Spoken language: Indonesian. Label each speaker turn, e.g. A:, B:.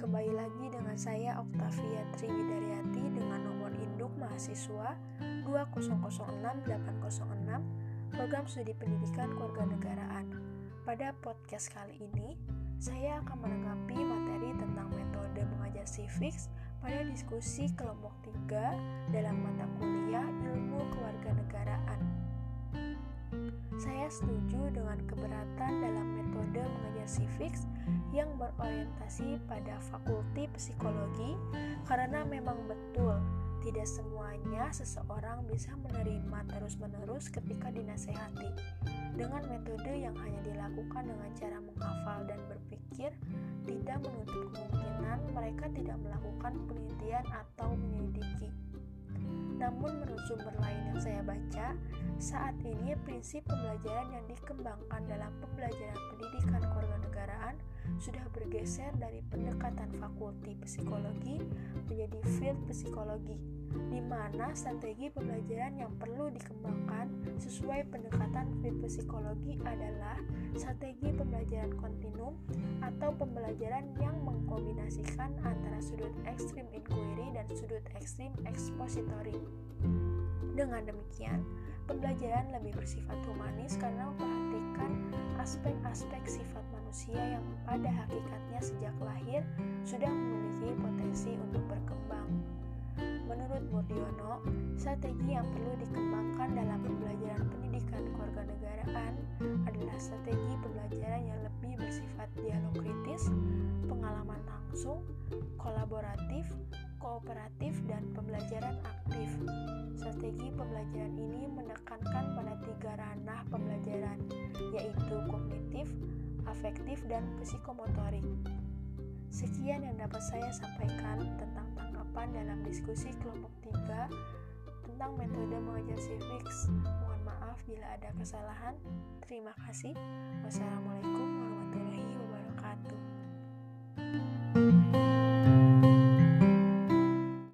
A: Kembali lagi dengan saya Oktavia Triwidaryati dengan nomor induk mahasiswa 2006806 Program Studi Pendidikan Kewarganegaraan. Pada podcast kali ini, saya akan menanggapi materi tentang metode mengajar civics pada diskusi kelompok 3 dalam mata kuliah Ilmu Kewarganegaraan. Saya setuju dengan keberatan dalam metode civics yang berorientasi pada fakulti psikologi karena memang betul tidak semuanya seseorang bisa menerima terus-menerus ketika dinasehati. Dengan metode yang hanya dilakukan dengan cara menghafal dan berpikir, tidak menutup kemungkinan mereka tidak melakukan penelitian atau menyelidiki. Namun menurut sumber lain yang saya baca, saat ini prinsip pembelajaran yang dikembangkan dalam pembelajaran pendidikan kewarganegaraan sudah bergeser dari pendekatan fakulti psikologi menjadi field psikologi, di mana strategi pembelajaran yang perlu dikembangkan sesuai pendekatan field psikologi adalah strategi pembelajaran kontinum atau pembelajaran yang mengkombinasikan antara sudut ekstrim inquiry dan sudut ekstrim expository. Dengan demikian, pembelajaran lebih bersifat humanis karena memperhatikan aspek-aspek sifat manusia yang pada hakikatnya sejak lahir sudah memiliki potensi untuk berkembang. Menurut Murdiono, strategi yang perlu dikembangkan dalam pembelajaran pendidikan kewarganegaraan adalah strategi pembelajaran yang lebih bersifat dialog kritis, pengalaman langsung, kolaboratif, kooperatif, dan pembelajaran aktif. Strategi pembelajaran ini menekankan pada tiga ranah pembelajaran, yaitu kognitif, afektif, dan psikomotorik. Sekian yang dapat saya sampaikan tentang tanggapan dalam diskusi kelompok 3 tentang metode mengajar civics. Mohon maaf bila ada kesalahan. Terima kasih. Wassalamualaikum wabarakatuh.